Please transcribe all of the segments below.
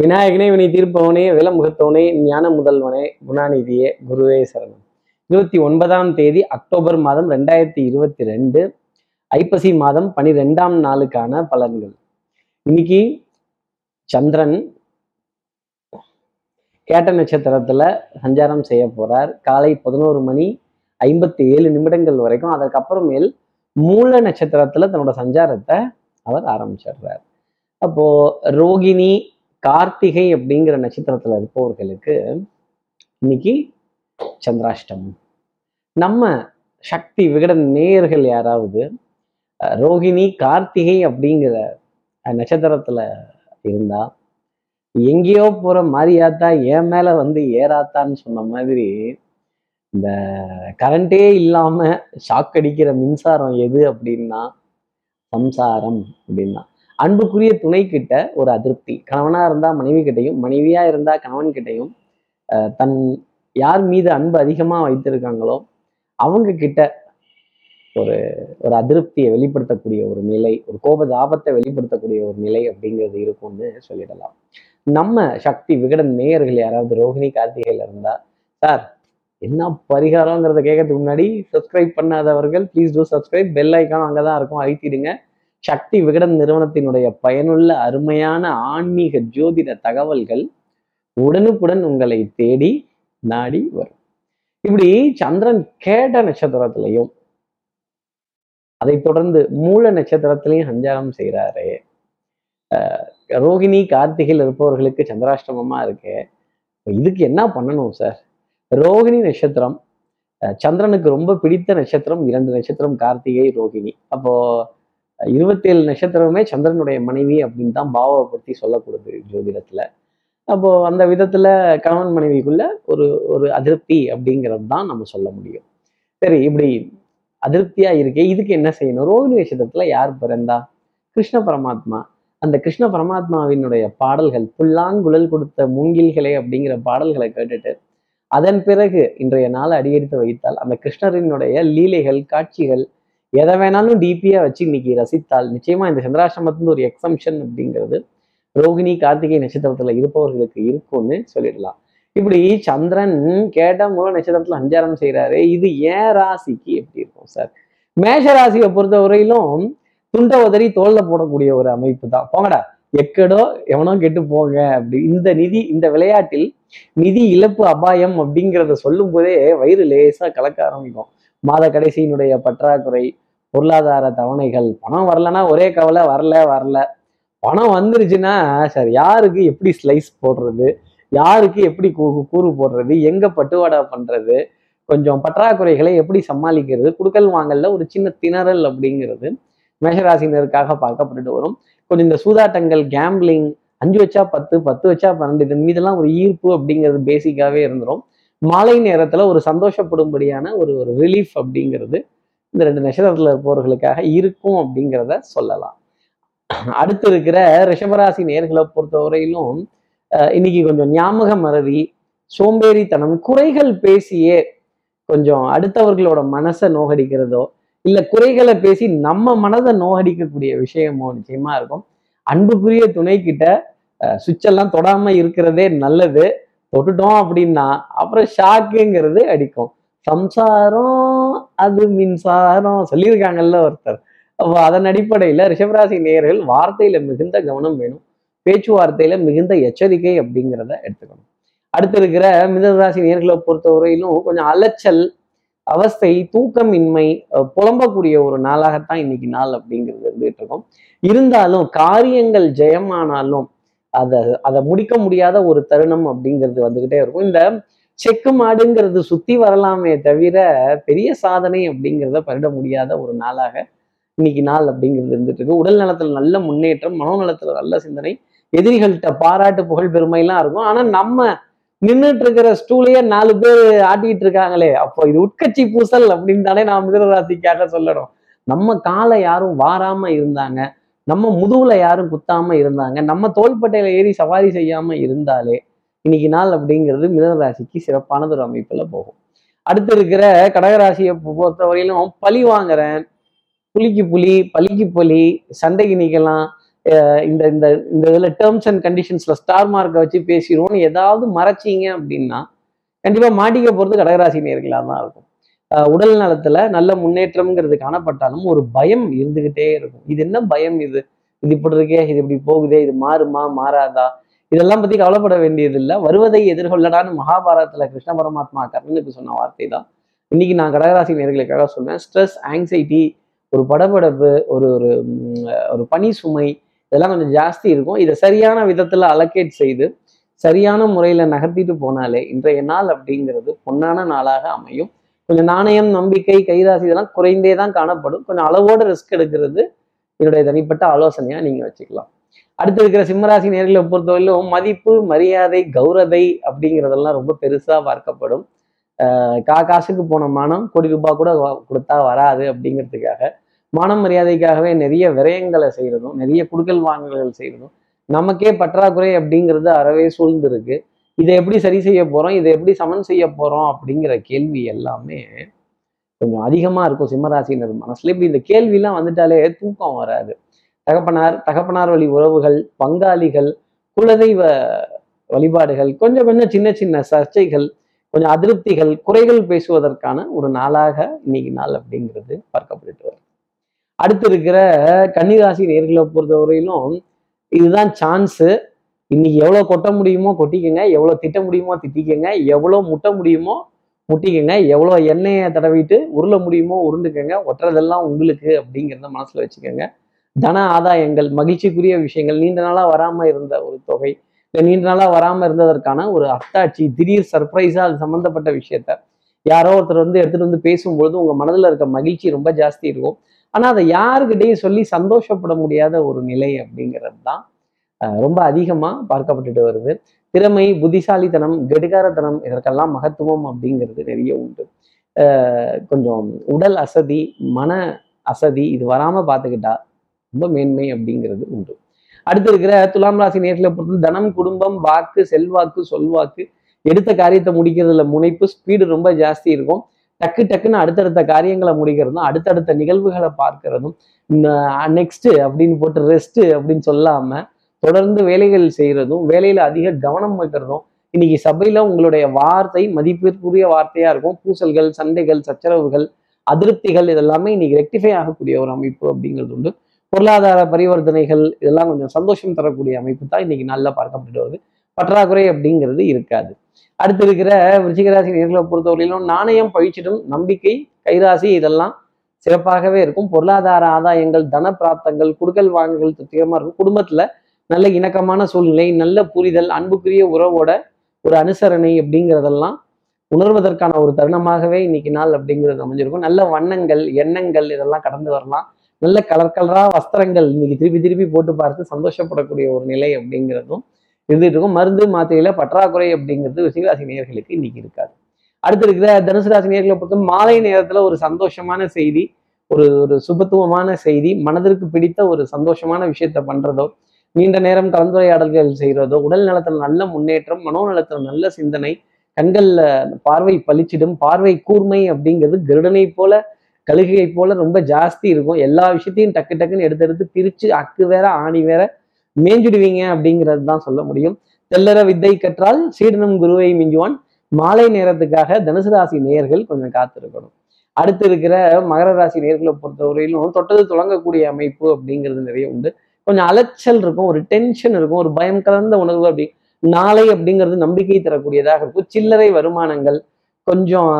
விநாயகனே வினை தீர்ப்பவனே விலமுகத்தவனே ஞான முதல்வனே குணாநிதியே குருவே சரணம். இருபத்தி ஒன்பதாம் தேதி அக்டோபர் மாதம் ரெண்டாயிரத்தி இருபத்தி ரெண்டு ஐப்பசி மாதம் பனிரெண்டாம் நாளுக்கான பலன்கள். இன்னைக்கு சந்திரன் கேட்ட நட்சத்திரத்துல சஞ்சாரம் செய்ய போறார். காலை பதினோரு மணி ஐம்பத்தி ஏழு நிமிடங்கள் வரைக்கும் அதற்கப்புறமேல் மூல நட்சத்திரத்துல தன்னோட சஞ்சாரத்தை அவர் ஆரம்பிச்சிடுறார். அப்போ ரோகிணி கார்த்திகை அப்படிங்கிற நட்சத்திரத்துல இருப்பவர்களுக்கு இன்னைக்கு சந்திராஷ்டமம். நம்ம சக்தி விகடன் நேயர்கள் யாராவது ரோஹிணி ரோகிணி கார்த்திகை அப்படிங்கிற நட்சத்திரத்தில் நட்சத்திரத்துல இருந்தா எங்கேயோ போற மாரியாத்தா என் மேல வந்து ஏறாத்தான்னு சொன்ன மாதிரி இந்த கரண்டே இல்லாம ஷாக் அடிக்கிற மின்சாரம் எது அப்படின்னா சம்சாரம் அப்படின்னா. அன்புக்குரிய துணை கிட்ட ஒரு அதிருப்தி. கணவனாக இருந்தால் மனைவி கிட்டையும் மனைவியா இருந்தா கணவன் கிட்டையும் அஹ், தன் யார் மீது அன்பு அதிகமா வைத்திருக்காங்களோ அவங்க கிட்ட ஒரு ஒரு அதிருப்தியை வெளிப்படுத்தக்கூடிய ஒரு நிலை ஒரு கோப தாபத்தை வெளிப்படுத்தக்கூடிய ஒரு நிலை அப்படிங்கிறது இருக்கும்னு சொல்லிடலாம். நம்ம சக்தி விகடன் நேயர்கள் யாராவது ரோஹிணி கார்த்திகையில் இருந்தா சார் என்ன பரிகாரங்கிறத கேட்கறதுக்கு முன்னாடி subscribe பண்ணாதவர்கள் please do subscribe bell icon அங்கே தான் இருக்கும் அழுத்திடுங்க. சக்தி விகடன் நிறுவனத்தினுடைய பயனுள்ள அருமையான ஆன்மீக ஜோதிட தகவல்கள் உடனுக்குடன் உங்களை தேடி நாடி வரும். இப்படி சந்திரன் கேட்ட நட்சத்திரத்திலையும் அதை தொடர்ந்து மூல நட்சத்திரத்திலையும் சஞ்சாரம் செய்கிறாரு ரோகிணி கார்த்திகையில் இருப்பவர்களுக்கு சந்திராஷ்டமமா இருக்கு. இதுக்கு என்ன பண்ணணும் சார்? ரோகிணி நட்சத்திரம் சந்திரனுக்கு ரொம்ப பிடித்த நட்சத்திரம் இரண்டு நட்சத்திரம் கார்த்திகை ரோகிணி. அப்போ இருபத்தேழு நட்சத்திரமே சந்திரனுடைய மனைவி அப்படின்னு தான் பாவப்படுத்தி சொல்லக்கூடாது ஜோதிடத்துல. அப்போ அந்த விதத்துல கணவன் மனைவிக்குள்ள ஒரு ஒரு அதிருப்தி அப்படிங்கிறது தான் நம்ம சொல்ல முடியும். சரி இப்படி அதிருப்தியா இருக்கே இதுக்கு என்ன செய்யணும்? ரோகிணி நட்சத்திரத்துல யார் பிறந்தா? கிருஷ்ண பரமாத்மா. அந்த கிருஷ்ண பரமாத்மாவினுடைய பாடல்கள் புல்லாங்குழல் கொடுத்த மூங்கில்களே அப்படிங்கிற பாடல்களை கேட்டுட்டு அதன் பிறகு இன்றைய நாள் அடியெடுத்து வைத்தால் அந்த கிருஷ்ணரினுடைய லீலைகள் காட்சிகள் எதை வேணாலும் டிபியா வச்சு இன்னைக்கு ரசித்தால் நிச்சயமா இந்த சந்திராசிரமத்துல ஒரு எக்ஸம்ஷன் அப்படிங்கிறது ரோகிணி கார்த்திகை நட்சத்திரத்துல இருப்பவர்களுக்கு இருக்கும்னு சொல்லிடலாம். இப்படி சந்திரன் கேட்ட மூல நட்சத்திரத்துல அஞ்சாரம் செய்யறாரு இது ஏன் ராசிக்கு எப்படி இருக்கும் சார் மேஷ ராசியை பொறுத்தவரையிலும் துண்ட உதறி தோல்ல போடக்கூடிய ஒரு அமைப்பு தான். போங்கடா. எக்கடோ எவனோ கெட்டு போங்க அப்படி. இந்த நிதி இந்த விளையாட்டில் நிதி இழப்பு அபாயம் அப்படிங்கிறத சொல்லும் போதே வயிறு லேசா கலக்க ஆரம்பிக்கும். மாத கடைசியினுடைய பற்றாக்குறை பொருளாதார தவணைகள். பணம் வரலன்னா ஒரே கவலை வரல வரல. பணம் வந்துருச்சுன்னா சார் யாருக்கு எப்படி ஸ்லைஸ் போடுறது? யாருக்கு எப்படி கூ- கூறு போடுறது? எங்க பட்டுவாடா பண்றது? கொஞ்சம் பற்றாக்குறைகளை எப்படி சமாளிக்கிறது? குடுக்கல் வாங்கல்ல ஒரு சின்ன திணறல் அப்படிங்கிறது மேஷராசினருக்காக பார்க்கப்பட்டு வரும். கொஞ்சம் இந்த சூதாட்டங்கள் கேம்பிளிங் அஞ்சு வச்சா பத்து பத்து வச்சா பன்னெண்டு இதன் மீதெல்லாம் ஒரு ஈர்ப்பு அப்படிங்கிறது பேசிக்காவே இருந்துரும். மாலை நேரத்துல ஒரு சந்தோஷப்படும்படியான ஒரு ஒரு ரிலீஃப் அப்படிங்கிறது இந்த ரெண்டு நட்சத்திரத்துல இருப்பவர்களுக்காக இருக்கும் அப்படிங்கிறத சொல்லலாம். அடுத்து இருக்கிற ரிஷபராசி நேர்களை பொறுத்தவரையிலும் அஹ், இன்னைக்கு கொஞ்சம் ஞாபக மறதி சோம்பேறித்தனம் குறைகள் பேசியே கொஞ்சம் அடுத்தவர்களோட மனசை நோகடிக்கிறதோ இல்ல குறைகளை பேசி நம்ம மனதை நோகடிக்கக்கூடிய விஷயமோ நிச்சயமா இருக்கும். அன்புக்குரிய துணை கிட்ட சுவிட்ச் எல்லாம் தொடாம இருக்கிறதே நல்லது. தொட்டுட்டோம் அப்படின்னா அப்புறம் ஷாக்குங்கிறது அடிக்கும். சம்சாரம் அது மின்சாரம் சொல்லியிருக்காங்கல்ல ஒருத்தர். அப்போ அதன் அடிப்படையில் ரிஷபராசி நேயர்கள் வார்த்தையில மிகுந்த கவனம் வேணும். பேச்சுவார்த்தையில மிகுந்த எச்சரிக்கை அப்படிங்கிறத எடுத்துக்கணும். அடுத்து இருக்கிற மிதராசி நேர்களை பொறுத்தவரையிலும் கொஞ்சம் அலைச்சல் அவஸ்தை தூக்கமின்மை புலம்பக்கூடிய ஒரு நாளாகத்தான் இன்னைக்கு நாள் அப்படிங்கிறது இருந்துகிட்டு இருக்கும். இருந்தாலும் காரியங்கள் ஜெயமானாலும் அதை அதை முடிக்க முடியாத ஒரு தருணம் அப்படிங்கிறது வந்துக்கிட்டே இருக்கும். இந்த செக்கு மாடுங்கிறது சுத்தி வரலாமே தவிர பெரிய சாதனை அப்படிங்கிறத பரிட முடியாத ஒரு நாளாக இன்னைக்கு நாள் அப்படிங்கிறது இருந்துட்டு இருக்கு. உடல் நலத்துல நல்ல முன்னேற்றம் மனோநலத்துல நல்ல சிந்தனை எதிரிகள்கிட்ட பாராட்டு புகழ் பெருமைலாம் இருக்கும். ஆனா நம்ம நின்றுட்டு இருக்கிற ஸ்டூலையே நாலு பேர் ஆட்டிக்கிட்டு இருக்காங்களே அப்போ இது உட்கட்சி பூசல் அப்படின்னு தானே நான் மிதனராசிக்காக சொல்லணும். நம்ம காலை யாரும் வாராம இருந்தாங்க. நம்ம முதுகுல யாரும் குத்தாம இருந்தாங்க. நம்ம தோள்பட்டையில ஏறி சவாரி செய்யாம இருந்தாலே இன்னைக்கு நாள் அப்படிங்கிறது மிதனராசிக்கு சிறப்பானது ஒரு அமைப்புல போகும். அடுத்து இருக்கிற கடகராசியை பொறுத்தவரையிலும் பழி வாங்குறேன். புலிக்கு புலி பலிக்கு பலி சண்டைக்கு நிக்கலாம். இந்த இந்த இந்த இதில் டேர்ம்ஸ் அண்ட் கண்டிஷன்ஸில் ஸ்டார் மார்க்கை வச்சு பேசிடுவோம்னு ஏதாவது மறைச்சீங்க அப்படின்னா கண்டிப்பாக மாட்டிக்க போகிறது கடகராசி நேர்களாக தான் இருக்கும். உடல் நலத்துல நல்ல முன்னேற்றம்ங்கிறது காணப்பட்டாலும் ஒரு பயம் இருந்துகிட்டே இருக்கும். இது என்ன பயம் இது? இது இப்படி இருக்கே இது இப்படி போகுதே இது மாறுமா மாறாதா? இதெல்லாம் பத்தி கவலைப்பட வேண்டியதில்லை. வருவதை எதிர்கொள்ளடான்னு மகாபாரதத்துல கிருஷ்ண பரமாத்மா கர்ணனுக்கு சொன்ன வார்த்தை தான் இன்னைக்கு நான் கடகராசி நேர்களுக்காக சொன்னேன் ஸ்ட்ரெஸ் ஆங்ஸைட்டி ஒரு படபடப்பு ஒரு ஒரு ஒரு பனி சுமை இதெல்லாம் கொஞ்சம் ஜாஸ்தி இருக்கும். இதை சரியான விதத்துல அலோகேட் செய்து சரியான முறையில நகர்த்திட்டு போனாலே இன்றைய நாள் அப்படிங்கிறது பொன்னான நாளாக அமையும். கொஞ்சம் நாணயம் நம்பிக்கை கைராசி இதெல்லாம் குறைந்தே தான் காணப்படும். கொஞ்சம் அளவோட ரிஸ்க் எடுக்கிறது என்னுடைய தனிப்பட்ட ஆலோசனையாக நீங்கள் வச்சுக்கலாம். அடுத்து இருக்கிற சிம்மராசி நேர்களை பொறுத்தவரையிலும் மதிப்பு மரியாதை கௌரதை அப்படிங்கிறதெல்லாம் ரொம்ப பெருசாக பார்க்கப்படும். கா காசுக்கு போன மானம் கோடி ரூபாய் கூட வ- கொடுத்தா வராது அப்படிங்கிறதுக்காக. மானம் மரியாதைக்காகவே நிறைய விரயங்களை செய்கிறதும் நிறைய குடுக்கல் வாங்கல்கள் செய்கிறதும் நமக்கே பற்றாக்குறை அப்படிங்கிறது அறவே சூழ்ந்திருக்கு. இதை எப்படி சரி செய்ய போறோம்? இதை எப்படி சமன் செய்ய போறோம்? அப்படிங்கிற கேள்வி எல்லாமே கொஞ்சம் அதிகமா இருக்கும் சிம்மராசினர் மனசுல. இப்படி இந்த கேள்வியெல்லாம் வந்துட்டாலே தூக்கம் வராது. தகப்பனார் தகப்பனார் வழி உறவுகள் பங்காளிகள் குலதெய்வ வழிபாடுகள் கொஞ்சம் கொஞ்சம் சின்ன சின்ன சர்ச்சைகள் கொஞ்சம் அதிருப்திகள் குறைகள் பேசுவதற்கான ஒரு நாளாக இன்னைக்கு நாள் அப்படிங்கிறது பார்க்கப்பட்டு வருது. அடுத்து இருக்கிற கன்னிராசி நேர்களை பொறுத்தவரையிலும் இதுதான் சான்ஸு இன்னைக்கு எவ்வளோ கொட்ட முடியுமோ கொட்டிக்கங்க எவ்வளோ திட்ட முடியுமோ திட்டிக்கங்க எவ்வளோ முட்ட முடியுமோ முட்டிக்கங்க எவ்வளோ எண்ணெயை தடவிட்டு உருள முடியுமோ உருண்டுக்கங்க ஒட்டுறதெல்லாம் உங்களுக்கு அப்படிங்கிறத மனசில் வச்சுக்கோங்க. தன ஆதாயங்கள் மகிழ்ச்சிக்குரிய விஷயங்கள் நீண்ட நாளாக வராமல் இருந்த ஒரு தொகை இல்லை நீண்ட நாளாக வராமல் இருந்ததற்கான ஒரு அத்தாட்சி திடீர் சர்ப்ரைஸா அது சம்மந்தப்பட்ட விஷயத்த யாரோ ஒருத்தர் வந்து எடுத்துட்டு வந்து பேசும்பொழுது உங்கள் மனதில் இருக்க மகிழ்ச்சி ரொம்ப ஜாஸ்தி இருக்கும். ஆனால் அதை யாருக்கிட்டையும் சொல்லி சந்தோஷப்பட முடியாத ஒரு நிலை அப்படிங்கிறது தான் ரொம்ப அதிகமாக பார்க்கப்பட்டுட்டு வருது. திறமை புத்திசாலித்தனம் கெடுகாரத்தனம் இதற்கெல்லாம் மகத்துவம் அப்படிங்கிறது நிறைய உண்டு. கொஞ்சம் உடல் அசதி மன அசதி இது வராமல் பார்த்துக்கிட்டா ரொம்ப மேன்மை அப்படிங்கிறது உண்டு. அடுத்து இருக்கிற துலாம் ராசி நேர்களை பொறுத்து தனம் குடும்பம் வாக்கு செல்வாக்கு சொல்வாக்கு எடுத்த காரியத்தை முடிக்கிறதுல முனைப்பு ஸ்பீடு ரொம்ப ஜாஸ்தி இருக்கும். டக்கு டக்குன்னு அடுத்தடுத்த காரியங்களை முடிக்கிறதும் அடுத்தடுத்த நிகழ்வுகளை பார்க்கறதும் நெக்ஸ்ட் அப்படின்னு போட்டு ரெஸ்ட் அப்படின்னு சொல்லாம தொடர்ந்து வேலைகள் செய்கிறதும் வேலையில் அதிக கவனம் வைக்கிறதும் இன்னைக்கு சபையில் உங்களுடைய வார்த்தை மதிப்பிற்குரிய வார்த்தையாக இருக்கும். பூசல்கள் சண்டைகள் சச்சரவுகள் அதிருப்திகள் இதெல்லாமே இன்னைக்கு ரெக்டிஃபை ஆகக்கூடிய ஒரு அமைப்பு அப்படிங்கிறது உண்டு. பொருளாதார பரிவர்த்தனைகள் இதெல்லாம் கொஞ்சம் சந்தோஷம் தரக்கூடிய அமைப்பு தான் இன்னைக்கு நல்லா பார்க்கப்பட்டு வருது. பற்றாக்குறை அப்படிங்கிறது இருக்காது. அடுத்து இருக்கிற விருச்சிகராசி நேர்களை பொறுத்தவரையிலும் நாணயம் பழிச்சிடும் நம்பிக்கை கைராசி இதெல்லாம் சிறப்பாகவே இருக்கும். பொருளாதார ஆதாயங்கள் தன பிராப்தங்கள் குடுக்கல் வாங்குகள் திருப்திகரமா இருக்கும். குடும்பத்தில் நல்ல இணக்கமான சூழ்நிலை நல்ல புரிதல் அன்புக்குரிய உறவோட ஒரு அனுசரணை அப்படிங்கிறதெல்லாம் உணர்வதற்கான ஒரு தருணமாகவே இன்னைக்கு நாள் அப்படிங்கிறது அமைஞ்சிருக்கும். நல்ல வண்ணங்கள் எண்ணங்கள் இதெல்லாம் கடந்து வரலாம். நல்ல கலர் கலரா வஸ்திரங்கள் இன்னைக்கு திருப்பி திருப்பி போட்டு பார்த்து சந்தோஷப்படக்கூடிய ஒரு நிலை அப்படிங்கிறதும் இருந்துட்டு இருக்கும். மருந்து மாத்திரையில பற்றாக்குறை அப்படிங்கிறது ரிஷிகராசி நேர்களுக்கு இன்னைக்கு இருக்காது. அடுத்து இருக்கிற தனுசு ராசி நேர்களை பொறுத்த மாலை நேரத்துல ஒரு சந்தோஷமான செய்தி ஒரு ஒரு சுபத்துவமான செய்தி மனதிற்கு பிடித்த ஒரு சந்தோஷமான விஷயத்த பண்றதோ நீண்ட நேரம் கலந்துரையாடல்கள் செய்கிறதோ உடல் நலத்தில் நல்ல முன்னேற்றம் மனோநலத்தில் நல்ல சிந்தனை கண்கள்ல பார்வை பளிச்சிடும் பார்வை கூர்மை அப்படிங்கிறது கருடனை போல கழுகையை போல ரொம்ப ஜாஸ்தி இருக்கும். எல்லா விஷயத்தையும் டக்கு டக்குன்னு எடுத்து எடுத்து பிரிச்சு அக்கு வேற ஆணி வேற மேஞ்சிடுவீங்க அப்படிங்கிறது தான் சொல்ல முடியும். தெல்லற வித்தை கற்றால் சீடனும் குருவை மிஞ்சுவான். மாலை நேரத்துக்காக தனுசு ராசி நேயர்கள் கொஞ்சம் காத்திருக்கணும். அடுத்து இருக்கிற மகர ராசி நேர்களை பொறுத்தவரையிலும் தொட்டது தொடங்கக்கூடிய அமைப்பு அப்படிங்கிறது நிறைய உண்டு. கொஞ்சம் அலைச்சல் இருக்கும் ஒரு டென்ஷன் இருக்கும் ஒரு பயம் கலந்த உணர்வு அப்படி. நாளை அப்படிங்கிறது நம்பிக்கை தரக்கூடியதாக இருக்கும். சில்லறை வருமானங்கள் கொஞ்சம்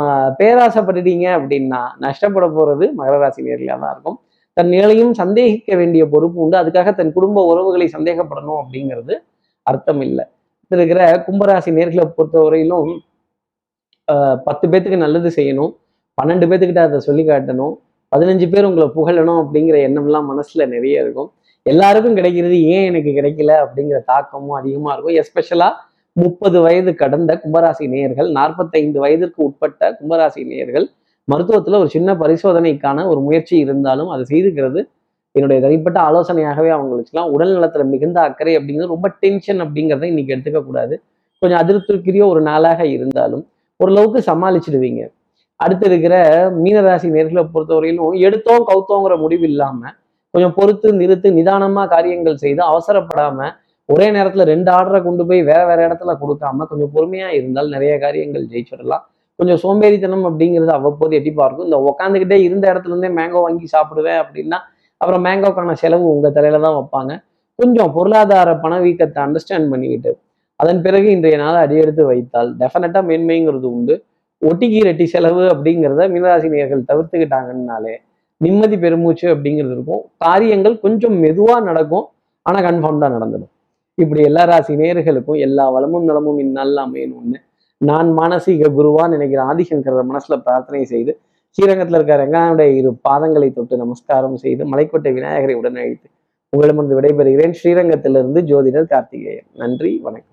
பேராசைப்பட்டுட்டீங்க அப்படின்னா நஷ்டப்பட போறது மகர ராசி நேர்களாக தான் இருக்கும். தன் நிலையும் சந்தேகிக்க வேண்டிய பொறுப்பு உண்டு. அதுக்காக தன் குடும்ப உறவுகளை சந்தேகப்படணும் அப்படிங்கிறது அர்த்தம் இல்லை. இருக்கிற கும்பராசி நேர்களை பொறுத்தவரையிலும் வரையிலும் பத்து பேத்துக்கு நல்லது செய்யணும். பன்னெண்டு பேத்துக்கிட்ட அதை சொல்லி காட்டணும் பதினஞ்சு பேர் உங்களை புகழணும் அப்படிங்கிற எண்ணம்லாம் மனசுல நிறைய இருக்கும். எல்லாருக்கும் கிடைக்கிறது ஏன் எனக்கு கிடைக்கல அப்படிங்கிற தாக்கமும் அதிகமாக இருக்கும். எஸ்பெஷலாக முப்பது வயது கடந்த கும்பராசி நேயர்கள் நாற்பத்தைந்து வயதிற்கு உட்பட்ட கும்பராசி நேயர்கள் மருத்துவத்தில் ஒரு சின்ன பரிசோதனைக்கான ஒரு முயற்சி இருந்தாலும் அதை செய்துக்கிறது என்னுடைய தனிப்பட்ட ஆலோசனையாகவே அவங்களுக்குலாம் வச்சுக்கலாம் உடல் நலத்துல மிகுந்த அக்கறை அப்படிங்கிறது ரொம்ப டென்ஷன் அப்படிங்கிறத இன்னைக்கு எடுத்துக்க கூடாது. கொஞ்சம் அதிருப்திக்குரிய ஒரு நாளாக இருந்தாலும் ஓரளவுக்கு சமாளிச்சிடுவீங்க. அடுத்து இருக்கிற மீனராசி நேர்களை பொறுத்தவரையிலும் எடுத்தோம் கவுத்தோங்கிற முடிவு இல்லாமல் கொஞ்சம் பொறுத்து நிறுத்து நிதானமாக காரியங்கள் செய்து அவசரப்படாமல் ஒரே நேரத்தில் ரெண்டு ஆர்டரை கொண்டு போய் வேற வேற இடத்துல கொடுக்காம கொஞ்சம் பொறுமையாக இருந்தால் நிறைய காரியங்கள் ஜெயிச்சிடலாம். கொஞ்சம் சோம்பேறித்தனம் அப்படிங்கிறது அவ்வப்போது எட்டி பார்க்கும். இந்த உட்காந்துக்கிட்டே இருந்த இடத்துல இருந்தே மேங்கோ வாங்கி சாப்பிடுவேன் அப்படின்னா அப்புறம் மேங்கோக்கான செலவு உங்கள் தலையில தான் வைப்பாங்க. கொஞ்சம் பொருளாதார பணவீக்கத்தை அண்டர்ஸ்டாண்ட் பண்ணிக்கிட்டு அதன் பிறகு இன்றைய நாள் அடியெடுத்து வைத்தால் டெஃபினட்டாக மேன்மைங்கிறது உண்டு. ஒட்டிக்கு ரெட்டி செலவு அப்படிங்கிறத மீனராசினியர்கள் தவிர்த்துக்கிட்டாங்கன்னாலே நிம்மதி பெருமூச்சு அப்படிங்கிறது இருக்கும். காரியங்கள் கொஞ்சம் மெதுவா நடக்கும். ஆனா கன்ஃபார்ம் தான் நடந்துடும். இப்படி எல்லா ராசி நேர்களுக்கும் எல்லா வளமும் நலமும் இந்நாளில் அமையணும்னு நான் மானசீக குருவா நினைக்கிற ஆதிசங்கர மனசுல பிரார்த்தனை செய்து ஸ்ரீரங்கத்தில் இருக்கிற ரங்கனுடைய இரு பாதங்களை தொட்டு நமஸ்காரம் செய்து மலைக்கோட்டை விநாயகரை உடனழித்து உங்களிடமிருந்து விடைபெறுகிறேன். ஸ்ரீரங்கத்திலிருந்து ஜோதிடர் கார்த்திகேயன். நன்றி வணக்கம்.